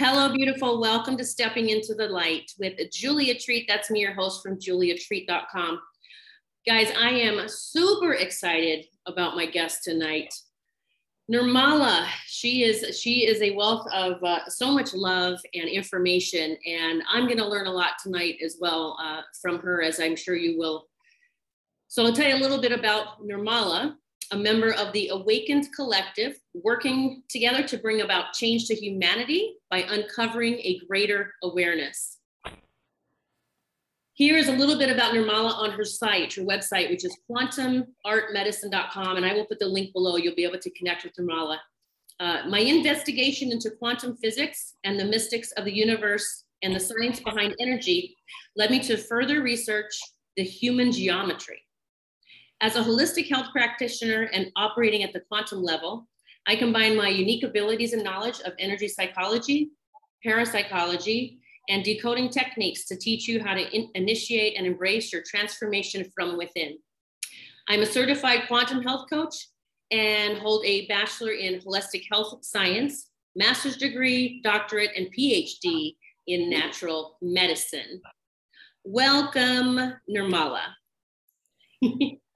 Hello, beautiful. Welcome to Stepping into the Light with Julia Treat. That's me, your host from juliatreat.com. Guys, I am super excited about my guest tonight. Nirmala, she is she is a wealth of uh, so much love and information, and I'm going to learn a lot tonight as well uh, from her, as I'm sure you will. So I'll tell you a little bit about Nirmala a member of the Awakened Collective, working together to bring about change to humanity by uncovering a greater awareness. Here is a little bit about Nirmala on her site, her website, which is quantumartmedicine.com, and I will put the link below. You'll be able to connect with Nirmala. Uh, my investigation into quantum physics and the mystics of the universe and the science behind energy led me to further research the human geometry. As a holistic health practitioner and operating at the quantum level, I combine my unique abilities and knowledge of energy psychology, parapsychology, and decoding techniques to teach you how to in- initiate and embrace your transformation from within. I'm a certified quantum health coach and hold a bachelor in holistic health science, master's degree, doctorate, and PhD in natural medicine. Welcome, Nirmala.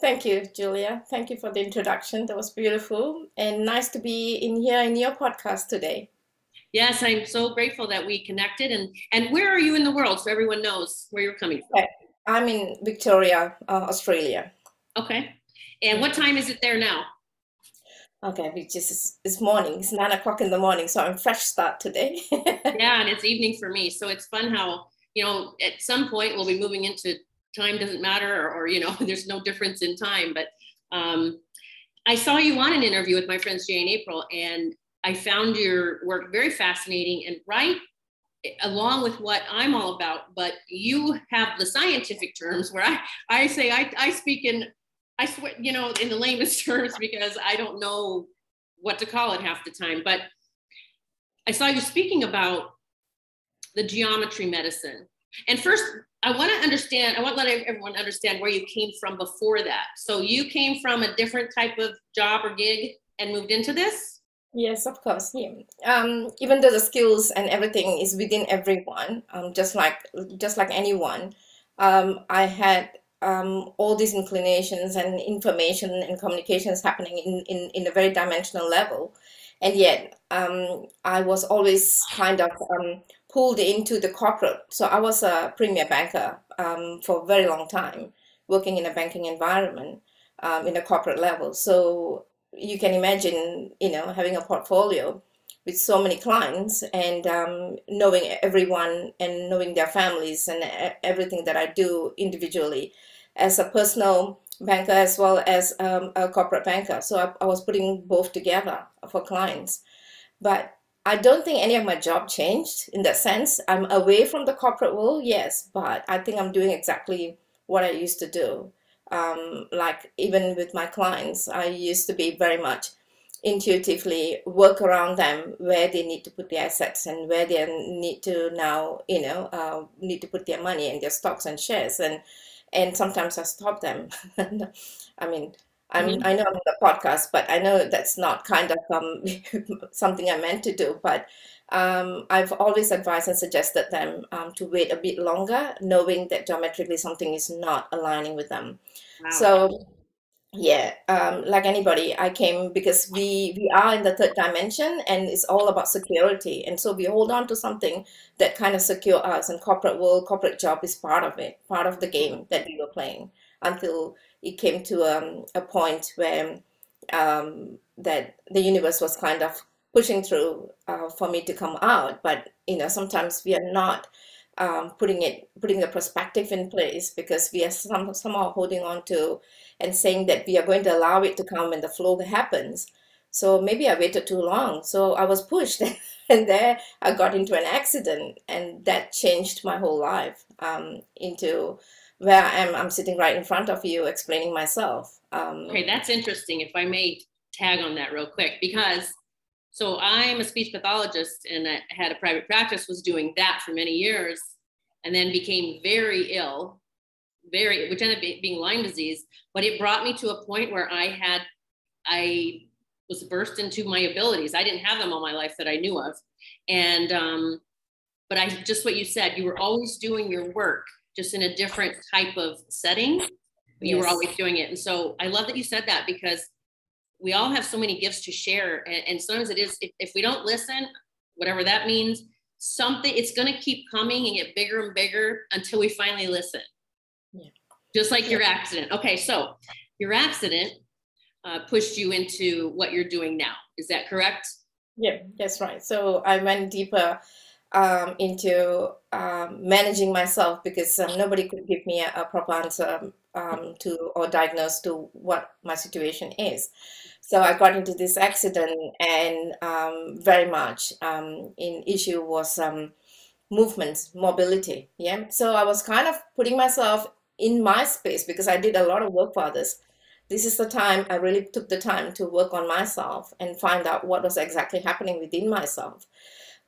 Thank you, Julia. Thank you for the introduction. That was beautiful and nice to be in here in your podcast today. Yes, I'm so grateful that we connected. And and where are you in the world, so everyone knows where you're coming from? I'm in Victoria, uh, Australia. Okay. And what time is it there now? Okay, we just it's morning. It's nine o'clock in the morning, so I'm fresh start today. yeah, and it's evening for me. So it's fun how you know at some point we'll be moving into time doesn't matter or, or you know there's no difference in time but um, i saw you on an interview with my friends jay and april and i found your work very fascinating and right along with what i'm all about but you have the scientific terms where i, I say I, I speak in i swear you know in the lamest terms because i don't know what to call it half the time but i saw you speaking about the geometry medicine. And first I want to understand, I want to let everyone understand where you came from before that. So you came from a different type of job or gig and moved into this? Yes, of course. Yeah. Um, even though the skills and everything is within everyone, um, just like just like anyone, um, I had um, all these inclinations and information and communications happening in, in, in a very dimensional level. And yet, um, I was always kind of um, pulled into the corporate. So I was a premier banker um, for a very long time, working in a banking environment um, in a corporate level. So you can imagine, you know, having a portfolio with so many clients and um, knowing everyone and knowing their families and everything that I do individually as a personal banker as well as um, a corporate banker. So I, I was putting both together for clients. But I don't think any of my job changed in that sense. I'm away from the corporate world, yes, but I think I'm doing exactly what I used to do. Um, like even with my clients, I used to be very much intuitively work around them where they need to put their assets and where they need to now, you know, uh, need to put their money and their stocks and shares and and sometimes I stop them. I mean, I'm, mm-hmm. I know I'm on the podcast, but I know that's not kind of um, something I meant to do. But um, I've always advised and suggested them um, to wait a bit longer, knowing that geometrically something is not aligning with them. Wow. So, yeah, um, like anybody, I came because we we are in the third dimension, and it's all about security. And so we hold on to something that kind of secure us. And corporate world, corporate job is part of it, part of the game that we were playing until it came to um, a point where um, that the universe was kind of pushing through uh, for me to come out. But you know, sometimes we are not um, putting it, putting the perspective in place because we are some, somehow holding on to and saying that we are going to allow it to come when the flow happens. So maybe I waited too long. So I was pushed, and there I got into an accident, and that changed my whole life um, into where I am. I'm sitting right in front of you explaining myself. Um, okay, that's interesting. If I may tag on that real quick, because so I'm a speech pathologist and I had a private practice, was doing that for many years, and then became very ill, very, which ended up being Lyme disease. But it brought me to a point where I had, I was burst into my abilities. I didn't have them all my life that I knew of. And, um, but I just what you said, you were always doing your work just in a different type of setting. You yes. were always doing it. And so I love that you said that because we all have so many gifts to share. And, and sometimes it is, if, if we don't listen, whatever that means, something, it's going to keep coming and get bigger and bigger until we finally listen. Yeah. Just like yeah. your accident. Okay. So your accident uh, pushed you into what you're doing now. Is that correct? Yeah, that's right. So I went deeper um, into um, managing myself because um, nobody could give me a, a proper answer um, to or diagnose to what my situation is. So I got into this accident, and um, very much um, in issue was movements, mobility. Yeah. So I was kind of putting myself in my space because I did a lot of work for others this is the time I really took the time to work on myself and find out what was exactly happening within myself.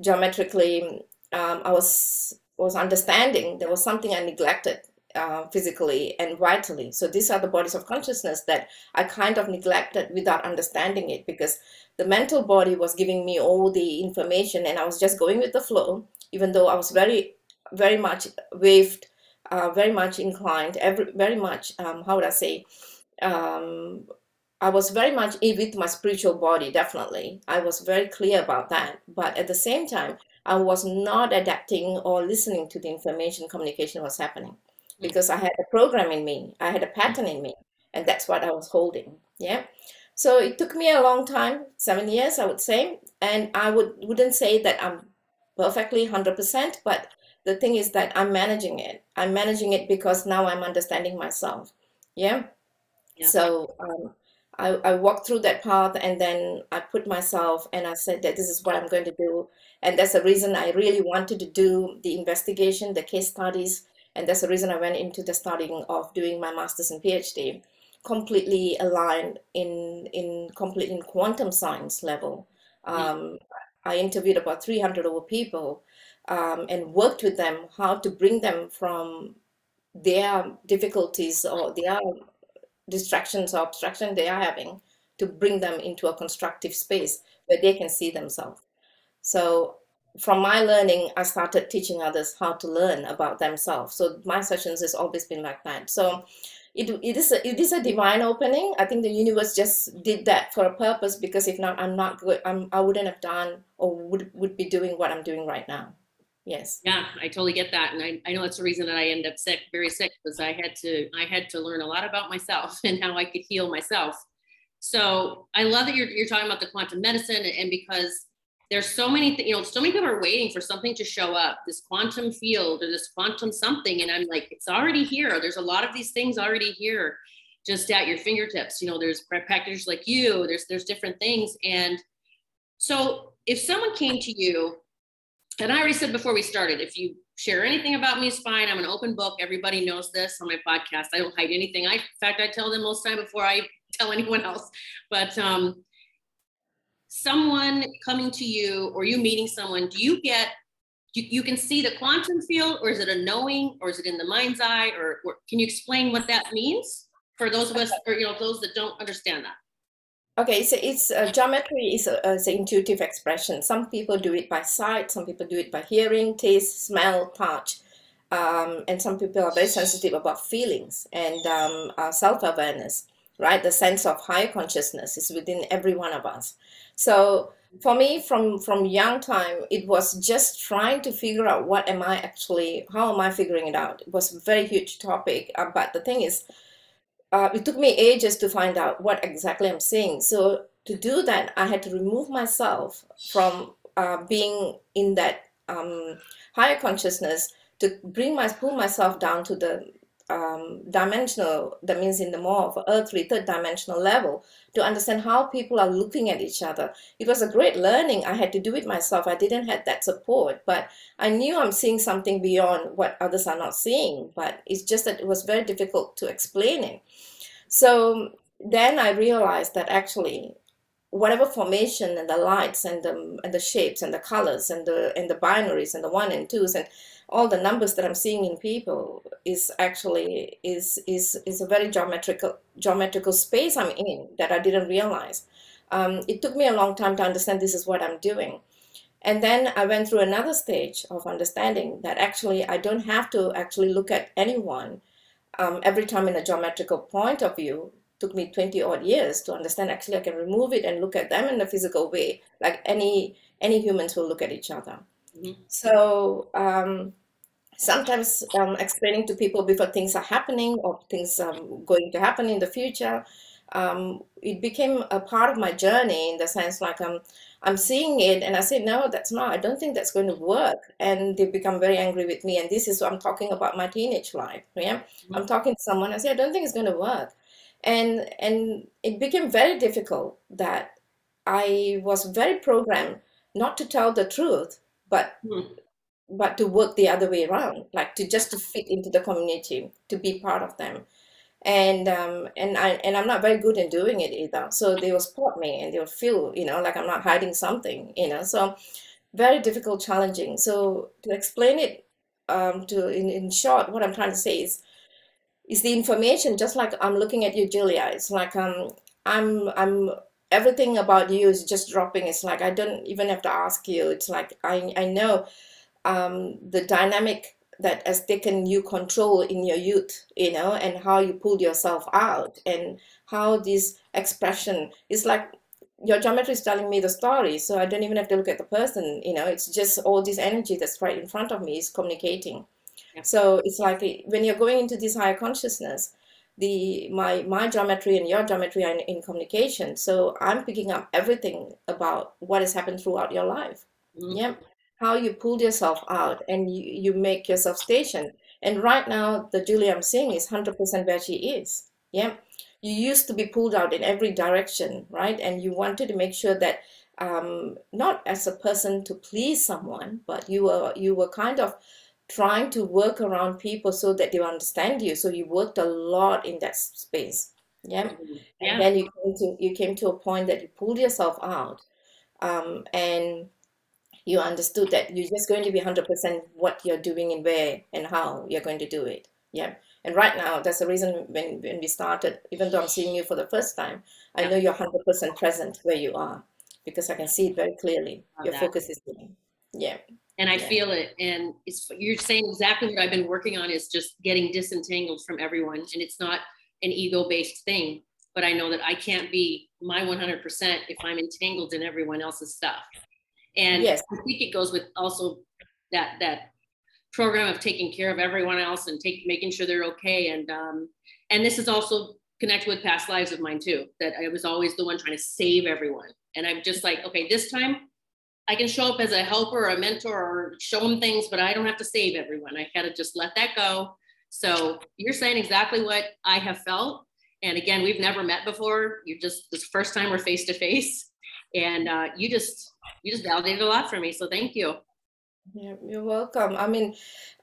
Geometrically, um, I was was understanding there was something I neglected uh, physically and vitally. So these are the bodies of consciousness that I kind of neglected without understanding it because the mental body was giving me all the information and I was just going with the flow, even though I was very, very much waved, uh, very much inclined, every, very much, um, how would I say, um, I was very much in with my spiritual body, definitely. I was very clear about that. But at the same time, I was not adapting or listening to the information communication was happening because I had a program in me, I had a pattern in me, and that's what I was holding. Yeah. So it took me a long time, seven years, I would say. And I would, wouldn't say that I'm perfectly 100%, but the thing is that I'm managing it. I'm managing it because now I'm understanding myself. Yeah. So um, I, I walked through that path and then I put myself and I said that this is what I'm going to do. And that's the reason I really wanted to do the investigation, the case studies. And that's the reason I went into the studying of doing my master's and PhD, completely aligned in, in complete in quantum science level. Um, I interviewed about 300 over people um, and worked with them how to bring them from their difficulties or their distractions or obstruction they are having to bring them into a constructive space where they can see themselves. So from my learning, I started teaching others how to learn about themselves. So my sessions has always been like that. So it, it is a, it is a divine opening. I think the universe just did that for a purpose because if not, I'm not good. I'm, I wouldn't have done or would, would be doing what I'm doing right now. Yes. Yeah, I totally get that. And I, I know that's the reason that I end up sick, very sick, because I had to I had to learn a lot about myself and how I could heal myself. So I love that you're you're talking about the quantum medicine and because there's so many th- you know so many people are waiting for something to show up this quantum field or this quantum something and i'm like it's already here there's a lot of these things already here just at your fingertips you know there's practitioners like you there's there's different things and so if someone came to you and I already said before we started, if you share anything about me, it's fine. I'm an open book. Everybody knows this on my podcast. I don't hide anything. I, in fact, I tell them most time before I tell anyone else. But um, someone coming to you or you meeting someone, do you get you, you can see the quantum field, or is it a knowing, or is it in the mind's eye, or, or can you explain what that means for those of us, or you know, those that don't understand that? Okay, so it's uh, geometry is a, intuitive expression. Some people do it by sight, some people do it by hearing, taste, smell, touch, um, and some people are very sensitive about feelings and um, uh, self-awareness. Right, the sense of higher consciousness is within every one of us. So for me, from from young time, it was just trying to figure out what am I actually, how am I figuring it out. It was a very huge topic, uh, but the thing is uh, it took me ages to find out what exactly I'm seeing. So to do that, I had to remove myself from uh, being in that um, higher consciousness to bring my pull myself down to the um, dimensional, that means in the more of earthly third dimensional level, to understand how people are looking at each other. It was a great learning. I had to do it myself. I didn't have that support, but I knew I'm seeing something beyond what others are not seeing. But it's just that it was very difficult to explain it. So then I realized that actually whatever formation and the lights and the and the shapes and the colors and the and the binaries and the one and twos and all the numbers that I'm seeing in people is actually is is is a very geometrical geometrical space I'm in that I didn't realize. um, it took me a long time to understand this is what I'm doing. And then I went through another stage of understanding that actually I don't have to actually look at anyone um, every time in a geometrical point of view. Took me 20 odd years to understand actually I can remove it and look at them in a physical way, like any any humans will look at each other. Mm-hmm. So um, sometimes um, explaining to people before things are happening or things are going to happen in the future, um, it became a part of my journey in the sense like I'm, I'm seeing it and I say, no, that's not, I don't think that's going to work. And they become very angry with me. And this is what I'm talking about my teenage life. Yeah. Mm-hmm. I'm talking to someone, I say, I don't think it's going to work. And, and it became very difficult that I was very programmed not to tell the truth, but mm-hmm. but to work the other way around, like to just to fit into the community, to be part of them and um, and I and I'm not very good in doing it either. So they will spot me and they'll feel you know like I'm not hiding something, you know. So very difficult, challenging. So to explain it um, to in, in short, what I'm trying to say is is the information just like I'm looking at you, Julia. It's like um I'm I'm everything about you is just dropping. It's like I don't even have to ask you. It's like I I know um, the dynamic that has taken you control in your youth, you know, and how you pulled yourself out and how this expression is like your geometry is telling me the story. So I don't even have to look at the person, you know, it's just all this energy that's right in front of me is communicating. Yeah. So it's like when you're going into this higher consciousness, the my my geometry and your geometry are in, in communication. So I'm picking up everything about what has happened throughout your life. Mm-hmm. Yeah how you pulled yourself out and you, you make yourself station. And right now, the Julia I'm seeing is 100% where she is. Yeah. You used to be pulled out in every direction, right? And you wanted to make sure that um, not as a person to please someone, but you were you were kind of trying to work around people so that they understand you. So you worked a lot in that space. Yeah. Mm-hmm. yeah. And then you came to you came to a point that you pulled yourself out. Um, and you understood that you're just going to be 100% what you're doing and where and how you're going to do it. Yeah. And right now, that's the reason when, when we started, even though I'm seeing you for the first time, I know you're 100% present where you are because I can see it very clearly. Your that. focus is there. Yeah. And I yeah. feel it. And it's, you're saying exactly what I've been working on is just getting disentangled from everyone. And it's not an ego based thing, but I know that I can't be my 100% if I'm entangled in everyone else's stuff. And yes. I think it goes with also that that program of taking care of everyone else and take making sure they're okay. And um, and this is also connected with past lives of mine too. That I was always the one trying to save everyone. And I'm just like, okay, this time I can show up as a helper or a mentor or show them things, but I don't have to save everyone. I gotta just let that go. So you're saying exactly what I have felt. And again, we've never met before. You're just this first time we're face to face and uh, you just you just validated a lot for me so thank you yeah, you're welcome. I mean,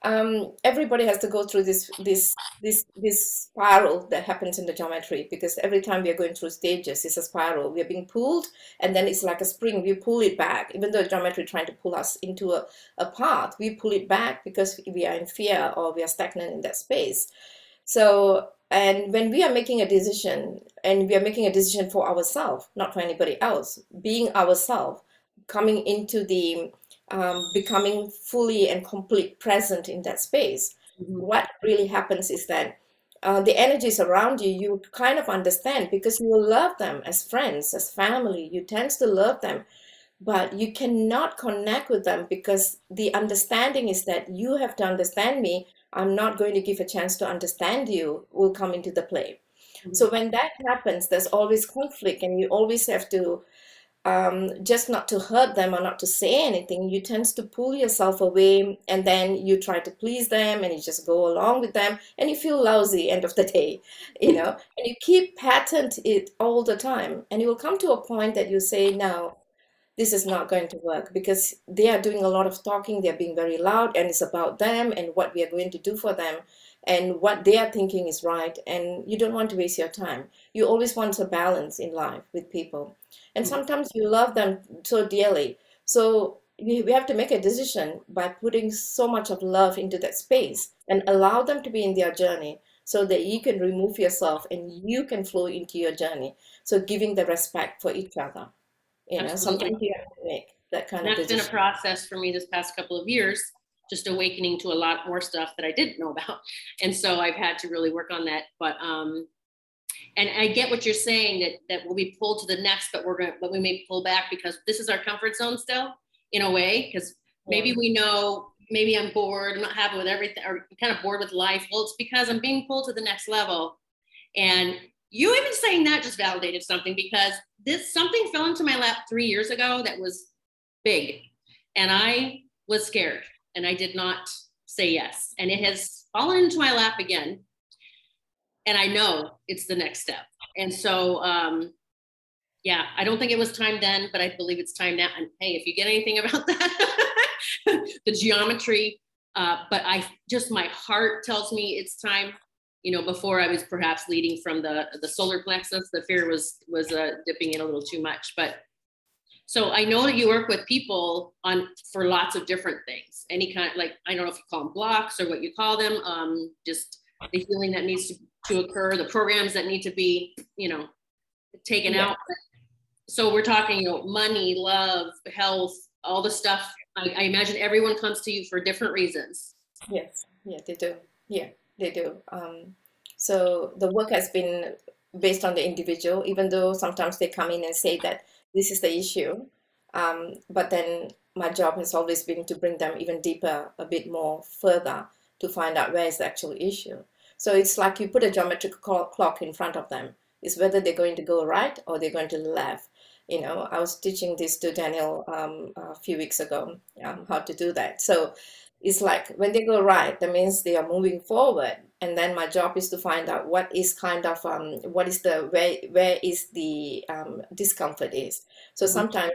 um, everybody has to go through this this this this spiral that happens in the geometry because every time we are going through stages, it's a spiral. We are being pulled, and then it's like a spring. We pull it back, even though geometry trying to pull us into a, a path. We pull it back because we are in fear or we are stagnant in that space. So and when we are making a decision, and we are making a decision for ourselves, not for anybody else, being ourselves, coming into the um, becoming fully and complete present in that space, mm-hmm. what really happens is that uh, the energies around you, you kind of understand because you love them as friends, as family. You tend to love them, but you cannot connect with them because the understanding is that you have to understand me I'm not going to give a chance to understand you will come into the play. Mm-hmm. So when that happens, there's always conflict, and you always have to um, just not to hurt them or not to say anything. You tend to pull yourself away, and then you try to please them, and you just go along with them, and you feel lousy end of the day, you know. And you keep patent it all the time, and you will come to a point that you say, "Now, this is not going to work because they are doing a lot of talking they're being very loud and it's about them and what we are going to do for them and what they are thinking is right and you don't want to waste your time you always want a balance in life with people and mm. sometimes you love them so dearly so we have to make a decision by putting so much of love into that space and allow them to be in their journey so that you can remove yourself and you can flow into your journey. So giving the respect for each other. You know, Absolutely. sometimes you have to make that kind And of that's been a process for me this past couple of years, just awakening to a lot more stuff that I didn't know about. And so I've had to really work on that. But um, and I get what you're saying that that we'll be pulled to the next, but we're gonna but we may pull back because this is our comfort zone still, in a way, because maybe we know maybe I'm bored, I'm not happy with everything, or kind of bored with life. Well, it's because I'm being pulled to the next level. And you even saying that just validated something because this something fell into my lap three years ago that was big. And I was scared and I did not say yes. And it has fallen into my lap again. And I know it's the next step. And so um yeah, I don't think it was time then, but I believe it's time now. And hey, if you get anything about that, the geometry, uh, but I just my heart tells me it's time. You know, before I was perhaps leading from the the solar plexus, the fear was was uh, dipping in a little too much. But so I know that you work with people on for lots of different things. Any kind, like I don't know if you call them blocks or what you call them. Um, just the healing that needs to, to occur, the programs that need to be, you know, taken Yeah. out. So we're talking, you know, money, love, health, all the stuff. I, I imagine everyone comes to you for different reasons. Yes, yeah, they do. Yeah, they do. Um, so the work has been based on the individual, even though sometimes they come in and say that this is the issue. Um, but then my job has always been to bring them even deeper, a bit more further to find out where is the actual issue. So it's like you put a geometric clock in front of them. It's whether they're going to go right or they're going to left. You know, I was teaching this to Daniel um, a few weeks ago, um, how to do that. So it's like when they go right, that means they are moving forward. And then my job is to find out what is kind of um, what is the where where is the um, discomfort is. So Mhm. sometimes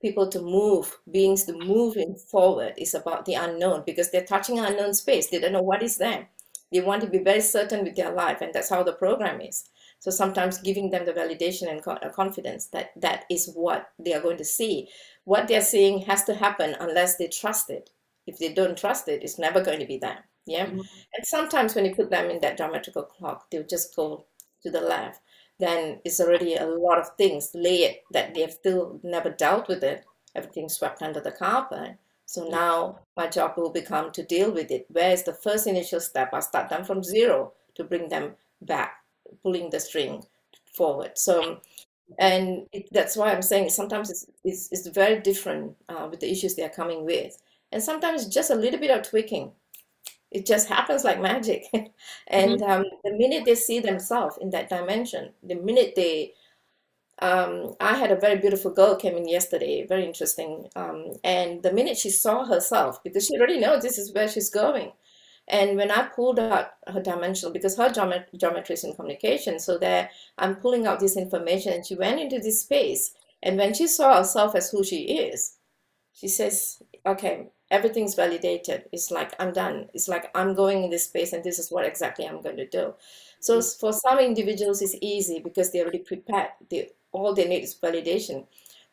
people to move, beings to moving forward is about the unknown because they're touching unknown space. They don't know what is there. They want to be very certain with their life, and that's how the program is. So sometimes giving them the validation and uh, confidence that that is what they are going to see. What they're seeing has to happen unless they trust it. If they don't trust it, it's never going to be there. Yeah. Mhm. And sometimes when you put them in that geometrical clock, they'll just go to the left. Then it's already a lot of things layered that they've still never dealt with it. Everything swept under the carpet. So now my job will become to deal with it. Where is the first initial step? I start them from zero to bring them back, pulling the string forward. So, and it, that's why I'm saying sometimes it's, it's, it's very different uh, with the issues they're coming with. And sometimes just a little bit of tweaking. It just happens like magic. and um, the minute they see themselves in that dimension, the minute they um, I had a very beautiful girl came in yesterday, very interesting. Um, and the minute she saw herself, because she already knows this is where she's going, and when I pulled out her dimensional, because her geomet- geometry is in communication, so there I'm pulling out this information, and she went into this space. And when she saw herself as who she is, she says, "Okay, everything's validated. It's like I'm done. It's like I'm going in this space, and this is what exactly I'm going to do." So mm. for some individuals, it's easy because they're already prepared. They all they need is validation.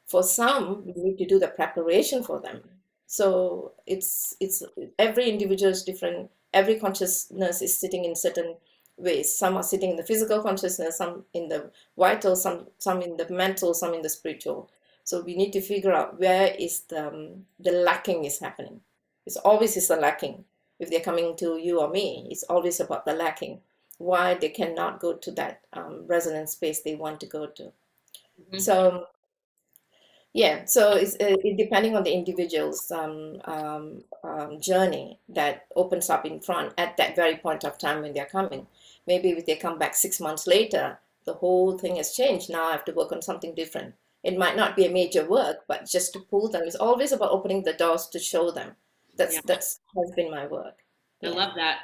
For some, we need to do the preparation for them. So it's it's every individual is different. Every consciousness is sitting in certain ways. Some are sitting in the physical consciousness, some in the vital, some some in the mental, some in the spiritual. So we need to figure out where is the um, the lacking is happening. It's always is a lacking. If they're coming to you or me, it's always about the lacking. Why they cannot go to that um, resonance space they want to go to. Mhm. So yeah, so it's uh, it, depending on the individual's um, um, um, journey that opens up in front at that very point of time when they're coming. Maybe if they come back six months later, the whole thing has changed. Now I have to work on something different. It might not be a major work, but just to pull them. It's always about opening the doors to show them. That's Yeah. that's has been my work. I Yeah. love that.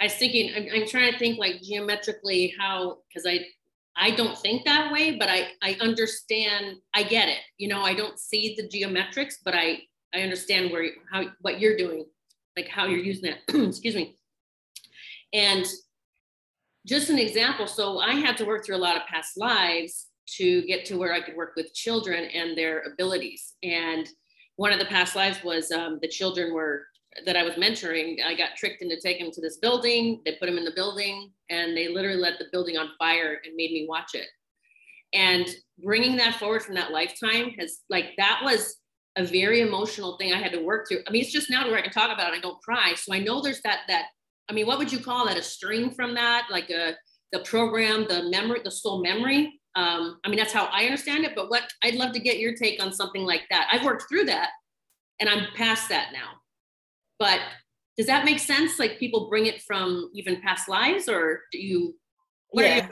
I was thinking, I'm, I'm trying to think like geometrically how, because I, I don't think that way, but I, I understand, I get it. You know, I don't see the geometrics, but I, I understand where, how, what you're doing, like how you're using that. Excuse me. And just an example. So I had to work through a lot of past lives to get to where I could work with children and their abilities. And one of the past lives was um, the children were that I was mentoring, I got tricked into taking him to this building. They put them in the building and they literally let the building on fire and made me watch it. And bringing that forward from that lifetime has like, that was a very emotional thing I had to work through. I mean, it's just now where I can talk about it. I don't cry. So I know there's that, that, I mean, what would you call that? A string from that, like a, the program, the memory, the soul memory. Um, I mean, that's how I understand it, but what I'd love to get your take on something like that. I've worked through that and I'm past that now. But does that make sense? Like people bring it from even past lives, or do you? Yeah.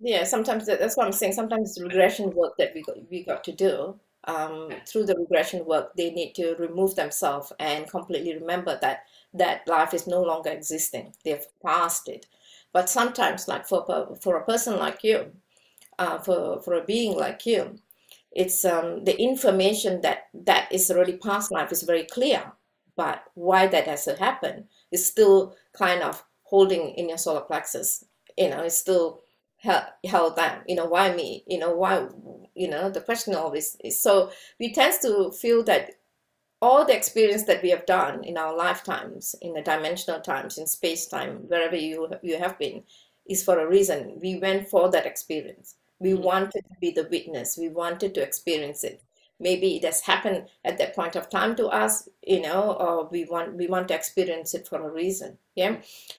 Yeah, sometimes that's what I'm saying. Sometimes it's regression work that we got, we got to do. Um, through the regression work, they need to remove themselves and completely remember that that life is no longer existing. They've passed it. But sometimes, like for for a person like you, uh, for for a being like you, it's um, the information that that is already past life is very clear but why that has to happen is still kind of holding in your solar plexus you know it's still held, held down. You know why me? You know why you know the question always is so we tend to feel that all the experience that we have done in our lifetimes in the dimensional times in space time wherever you you have been is for a reason. We went for that experience we mm-hmm. wanted to be the witness. We wanted to experience it. Maybe it has happened at that point of time to us you know or we want we want to experience it for a reason yeah?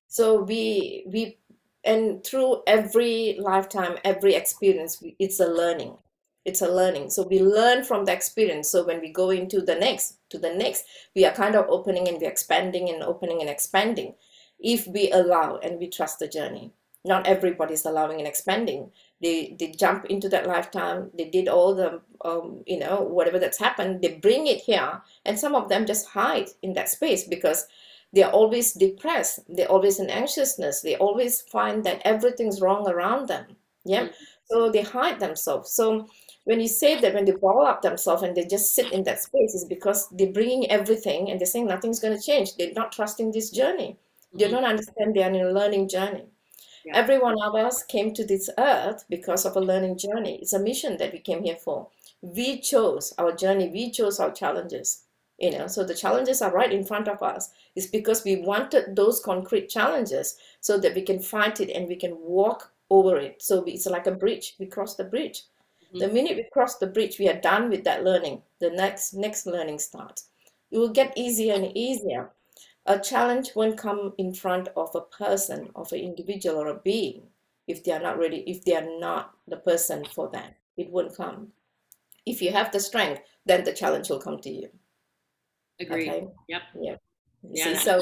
So we we and through every lifetime every experience it's a learning. It's a learning. So we learn from the experience. So when we go into the next to the next we are kind of opening and we're expanding and opening and expanding if we allow and we trust the journey not everybody's allowing and expanding. They they jump into that lifetime they did all the um, you know whatever that's happened they bring it here and some of them just hide in that space because they're always depressed they're always in anxiousness they always find that everything's wrong around them yeah? Mm-hmm. so they hide themselves. So when you say that when they ball up themselves and they just sit in that space is because they're bringing everything and they're saying nothing's going to change. They're not trusting this journey. Mm-hmm. they don't understand they're in a learning journey yeah. Every one of us came to this earth because of a learning journey. It's a mission that we came here for. We chose our journey, we chose our challenges. You know, so the challenges are right in front of us. It's because we wanted those concrete challenges so that we can fight it and we can walk over it. So it's like a bridge. We cross the bridge. Mm-hmm. The minute we cross the bridge, we are done with that learning. The next next learning starts. It will get easier and easier a challenge won't come in front of a person, of an individual or a being, if they are not ready, if they are not the person for that. It won't come. If you have the strength, then the challenge will come to you. Agree. Okay? Yep. Yeah. yeah See, so,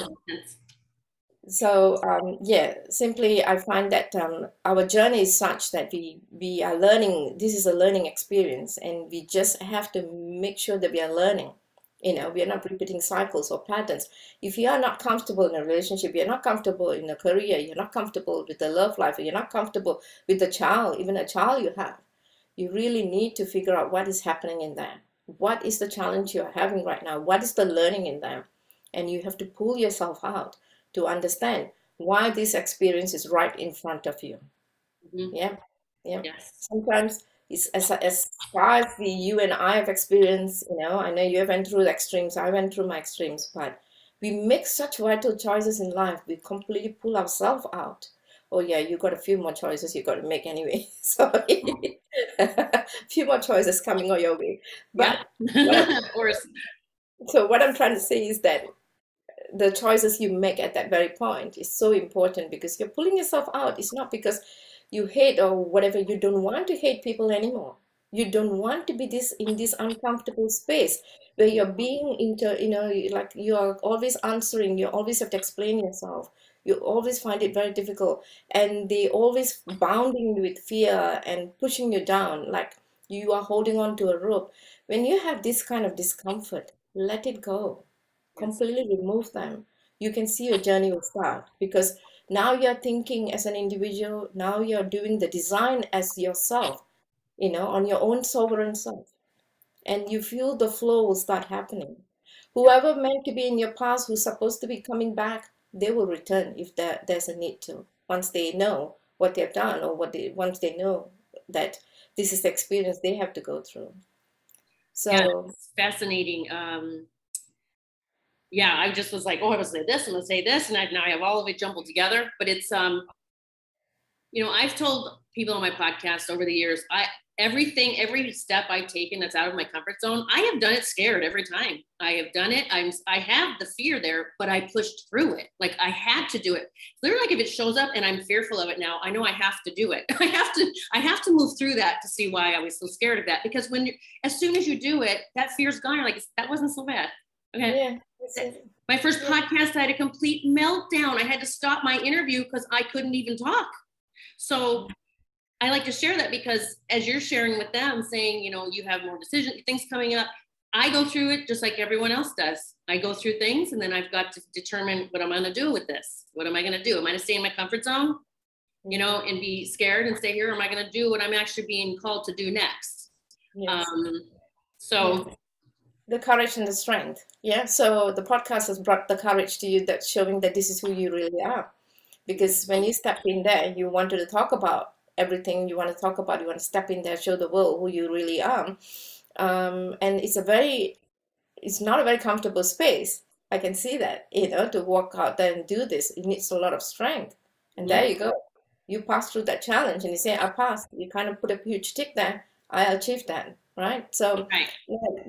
so um, yeah, simply I find that um, our journey is such that we we are learning. This is a learning experience, and we just have to make sure that we are learning you know we are not repeating cycles or patterns. If you are not comfortable in a relationship you're not comfortable in a career you're not comfortable with the love life you're not comfortable with the child even a child you have you really need to figure out what is happening in there what is the challenge you're having right now? What is the learning in them? And you have to pull yourself out to understand why this experience is right in front of you. Mm-hmm. yeah yeah. Yes. sometimes it's as, as far as the you and I have experienced, you know, I know you went through the extremes, I went through my extremes, but we make such vital choices in life, we completely pull ourselves out. Oh yeah, you got a few more choices you got to make anyway. So a few more choices coming on your way. But, yeah. of course. So what I'm trying to say is that the choices you make at that very point is so important because you're pulling yourself out. It's not because you hate or whatever. You don't want to hate people anymore. You don't want to be this in this uncomfortable space where you're being into you know like you're always answering. You always have to explain yourself. You always find it very difficult. And they always bounding with fear and pushing you down like you are holding on to a rope. When you have this kind of discomfort let it go completely remove them you can see your journey will start. Because now you're thinking as an individual now you're doing the design as yourself you know on your own sovereign self. And you feel the flow will start happening. Whoever meant to be in your past who's supposed to be coming back they will return if there, there's a need to. Once they know what they've done or what they once they know that this is the experience they have to go through. So yeah, fascinating. Um yeah, I just was like, oh, I was say this, I'm gonna say this, and I now I have all of it jumbled together. But it's um, you know, I've told people on my podcast over the years, I everything, every step I've taken that's out of my comfort zone, I have done it scared every time. I have done it. I'm I have the fear there, but I pushed through it. Like I had to do it. Literally, like if it shows up and I'm fearful of it now, I know I have to do it. I have to, I have to move through that to see why I was so scared of that. Because when as soon as you do it, that fear's gone. You're like, that wasn't so bad. Okay. Yeah. My first podcast, I had a complete meltdown. I had to stop my interview because I couldn't even talk. So I like to share that because as you're sharing with them, saying, you know, you have more decision things coming up, I go through it just like everyone else does. I go through things and then I've got to determine what I'm going to do with this. What am I going to do? Am I going to stay in my comfort zone, you know, and be scared and stay here? Or am I going to do what I'm actually being called to do next? Yes. Um, so the courage and the strength. Yeah. So the podcast has brought the courage to you that's showing that this is who you really are. Because when you step in there, you wanted to talk about everything you want to talk about. You want to step in there, show the world who you really are. Um, and it's a very, it's not a very comfortable space. I can see that, you know, to walk out there and do this, it needs a lot of strength. And yeah. there you go. You pass through that challenge and you say, I passed. You kind of put a huge tick there. I achieved that right? So right.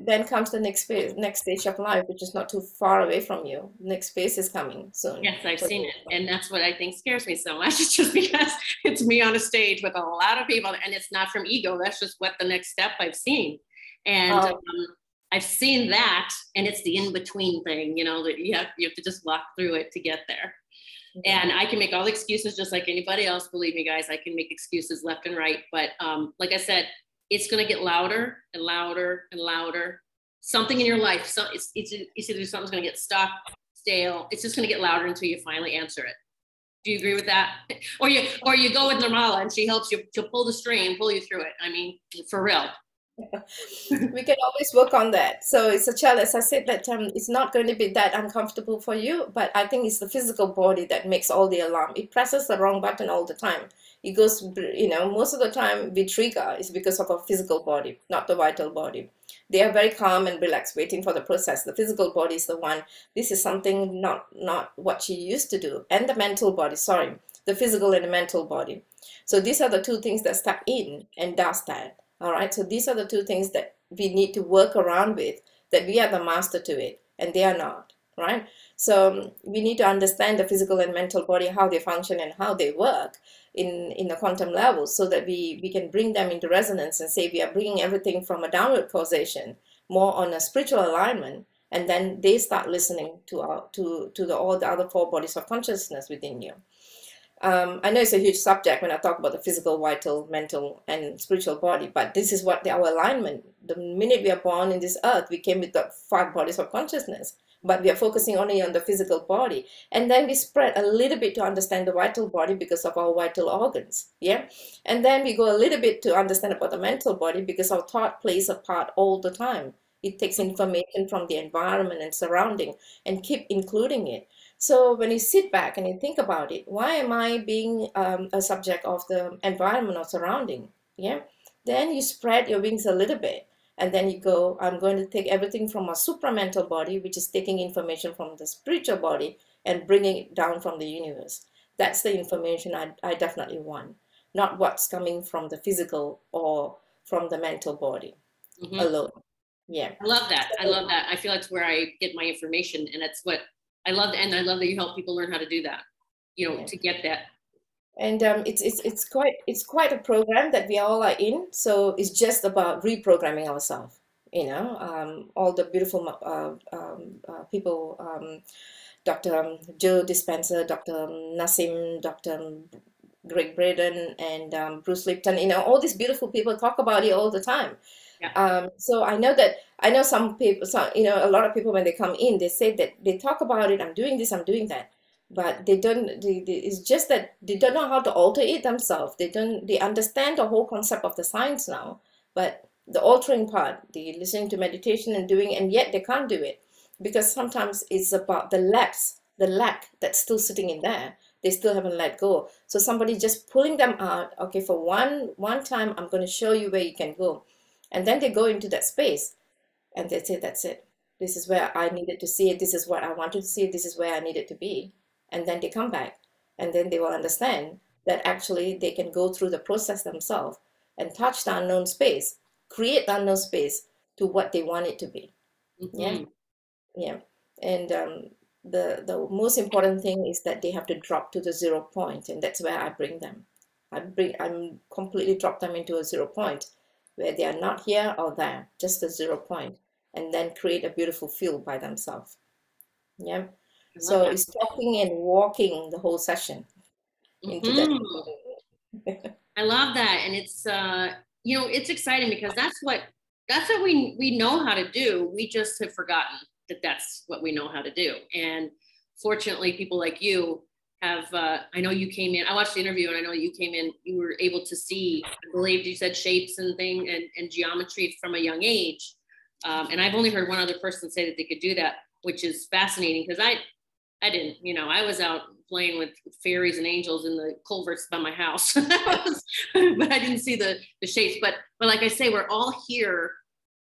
then comes the next phase, next stage of life, which is not too far away from you. Next phase is coming soon. Yes, I've seen it, and that's what I think scares me so much. It's just because it's me on a stage with a lot of people, and it's not from ego. That's just what the next step I've seen, and. Oh. Um, I've seen that, and it's the in between thing, you know, that you have you have to just walk through it to get there. And I can make all the excuses just like anybody else. Believe me, guys, I can make excuses left and right. But um, like I said, it's going to get louder and louder and louder. Something in your life, so it's, it's, it's either something's going to get stuck, stale. It's just going to get louder until you finally answer it. Do you agree with that? Or you, or you go with Nirmala and she helps you to pull the string, pull you through it. I mean, for real. We can always work on that. So it's a challenge. I said that um, it's not going to be that uncomfortable for you, but I think it's the physical body that makes all the alarm. It presses the wrong button all the time it goes you know most of the time we trigger is because of our physical body not the vital body they are very calm and relaxed waiting for the process the physical body is the one this is something not not what she used to do and the mental body sorry the physical and the mental body so these are the two things that step in and does that all right so these are the two things that we need to work around with that we are the master to it and they are not right? So um, we need to understand the physical and mental body how they function and how they work in, in the quantum level so that we, we can bring them into resonance and say we are bringing everything from a downward causation more on a spiritual alignment and then they start listening to our, to to the all the other four bodies of consciousness within you um, I know it's a huge subject when I talk about the physical, vital, mental, and spiritual body, but this is what the, our alignment. The minute we are born in this earth, we came with the five bodies of consciousness but we are focusing only on the physical body. And then we spread a little bit to understand the vital body because of our vital organs yeah? And then we go a little bit to understand about the mental body because our thought plays a part all the time. It takes information from the environment and surrounding and keep including it so when you sit back and you think about it why am i being um, a subject of the environment or surrounding? Yeah. Then you spread your wings a little bit and then you go i'm going to take everything from a supramental body which is taking information from the spiritual body and bringing it down from the universe. That's the information i, I definitely want not what's coming from the physical or from the mental body mm-hmm. alone. Yeah. I love that. I love that. I feel that's where i get my information and that's what i love and i love that you help people learn how to do that you know yeah. to get that and um, it's, it's it's quite it's quite a program that we all are in so it's just about reprogramming ourselves you know um, all the beautiful uh, um, uh, people um, dr um, joe dispenza dr nassim dr gregg braden and um, bruce lipton you know all these beautiful people talk about it all the time yeah. Um, so i know that i know some people some, you know a lot of people when they come in they say that they talk about it i'm doing this i'm doing that. But they don't they, they, it's just that they don't know how to alter it themselves. They don't they understand the whole concept of the science now but the altering part the listening to meditation and doing and yet they can't do it. Because sometimes it's about the lacks the lack that's still sitting in there they still haven't let go. So somebody just pulling them out okay for one one time i'm going to show you where you can go and then they go into that space and they say that's it This is where I needed to see it. This is what I wanted to see. This is where I needed to be. And then they come back and then they will understand that actually they can go through the process themselves and touch the unknown space, create the unknown space to what they want it to be. Mm-hmm. Yeah. Yeah. And um, the the most important thing is that they have to drop to the zero point, and that's where I bring them. I bring I'm completely drop them into a zero point where they are not here or there, just a zero point, and then create a beautiful field by themselves. Yeah. So that. it's talking and walking the whole session into mm-hmm. that. I love that, and it's uh, you know it's exciting because that's what that's what we we know how to do. We just have forgotten that that's what we know how to do. And fortunately, people like you have. Uh, I know you came in. I watched the interview, and I know you came in. You were able to see. I believe you said shapes and thing and, and geometry from a young age. Um, and I've only heard one other person say that they could do that, which is fascinating because I, I didn't. You know, I was out playing with fairies and angels in the culverts by my house, but I didn't see the the shapes. But but like I say, we're all here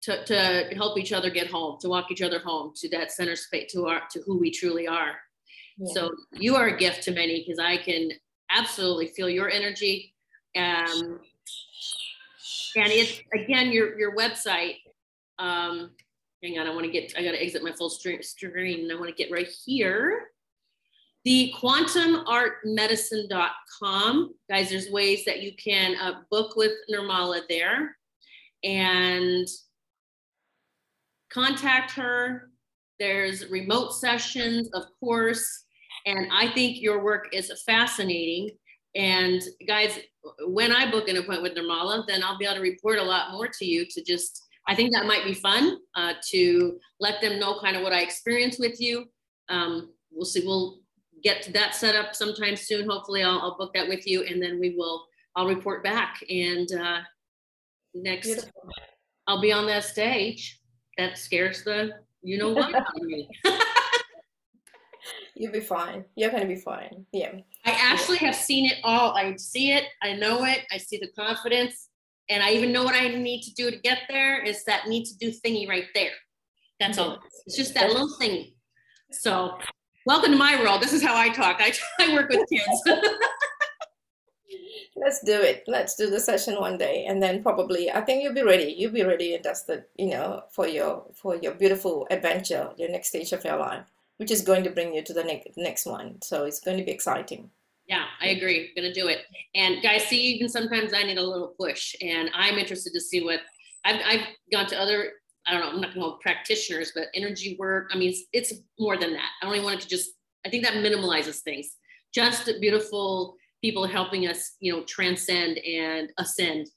to, to help each other get home, to walk each other home to that center space, to our to who we truly are. So you are a gift to many because I can absolutely feel your energy. Um, and it's again your your website. Um, hang on, I want to get I got to exit my full screen. Screen. I want to get right here. The quantumartmedicine.com. Guys, there's ways that you can uh, book with Nirmala there. And contact her. There's remote sessions, of course. And I think your work is fascinating. And guys, when I book an appointment with Nirmala, then I'll be able to report a lot more to you to just, I think that might be fun uh, to let them know kind of what I experienced with you. Um, we'll see, we'll get to that set up sometime soon. Hopefully I'll, I'll, book that with you and then we will, I'll report back. And uh, next, Beautiful. I'll be on that stage that scares the you know what out of me. You'll be fine. You're gonna be fine. Yeah. I actually have seen it all. I see it. I know it. I see the confidence, and I even know what I need to do to get there. Is that need to do thingy right there? That's all. It's just that little thingy. So, welcome to my world. This is how I talk. I, I work with kids. let's do it let's do the session one day and then probably i think you'll be ready you'll be ready and dusted you know for your for your beautiful adventure your next stage of your life which is going to bring you to the next next one. So it's going to be exciting. Yeah i agree. Gonna do it. And guys see even sometimes i need a little push and i'm interested to see what i've, I've gone to other i don't know i'm not gonna call practitioners but energy work i mean it's, it's more than that. I only wanted to just i think that minimalizes things. Just beautiful people helping us, you know, transcend and ascend.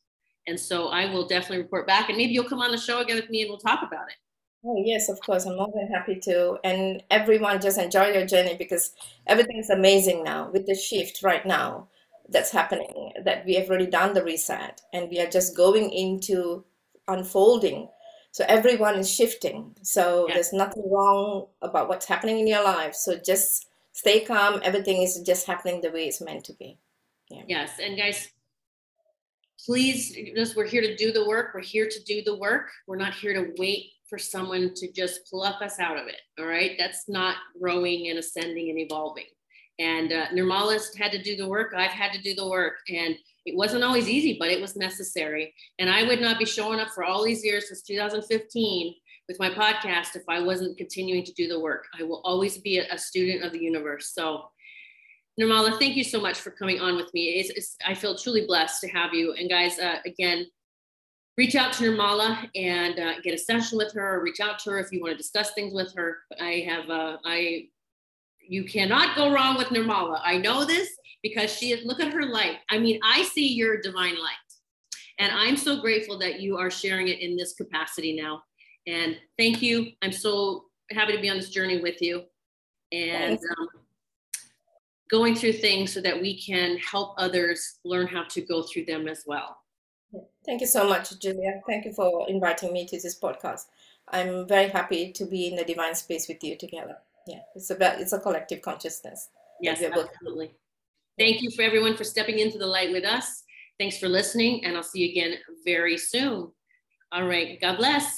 And so I will definitely report back and maybe you'll come on the show again with me and we'll talk about it. Oh, yes, of course. I'm more than happy to. And everyone just enjoy your journey because everything's amazing now with the shift right now that's happening, that we have already done the reset and we are just going into unfolding. So everyone is shifting. So yeah. there's nothing wrong about what's happening in your life. So just stay calm. Everything is just happening the way it's meant to be. Yeah. Yes. And guys, please, just we're here to do the work. We're here to do the work. We're not here to wait for someone to just pluck us out of it. All right. That's not growing and ascending and evolving. And uh, Nirmala's had to do the work. I've had to do the work. And it wasn't always easy, but it was necessary. And I would not be showing up for all these years since 2015 with my podcast if I wasn't continuing to do the work. I will always be a, student of the universe. So, Nirmala, thank you so much for coming on with me. It's, it's, I feel truly blessed to have you. And guys, uh, again, reach out to Nirmala and uh, get a session with her, or reach out to her if you want to discuss things with her. I have, uh, I, you cannot go wrong with Nirmala. I know this because she is, look at her light. I mean, I see your divine light. And I'm so grateful that you are sharing it in this capacity now. And thank you. I'm so happy to be on this journey with you and um, going through things so that we can help others learn how to go through them as well. Thank you so much, Julia. Thank you for inviting me to this podcast. I'm very happy to be in the divine space with you together. Yeah, it's about it's a collective consciousness. Yes, absolutely. Thank you for everyone for stepping into the light with us. Thanks for listening, and I'll see you again very soon. All right. God bless.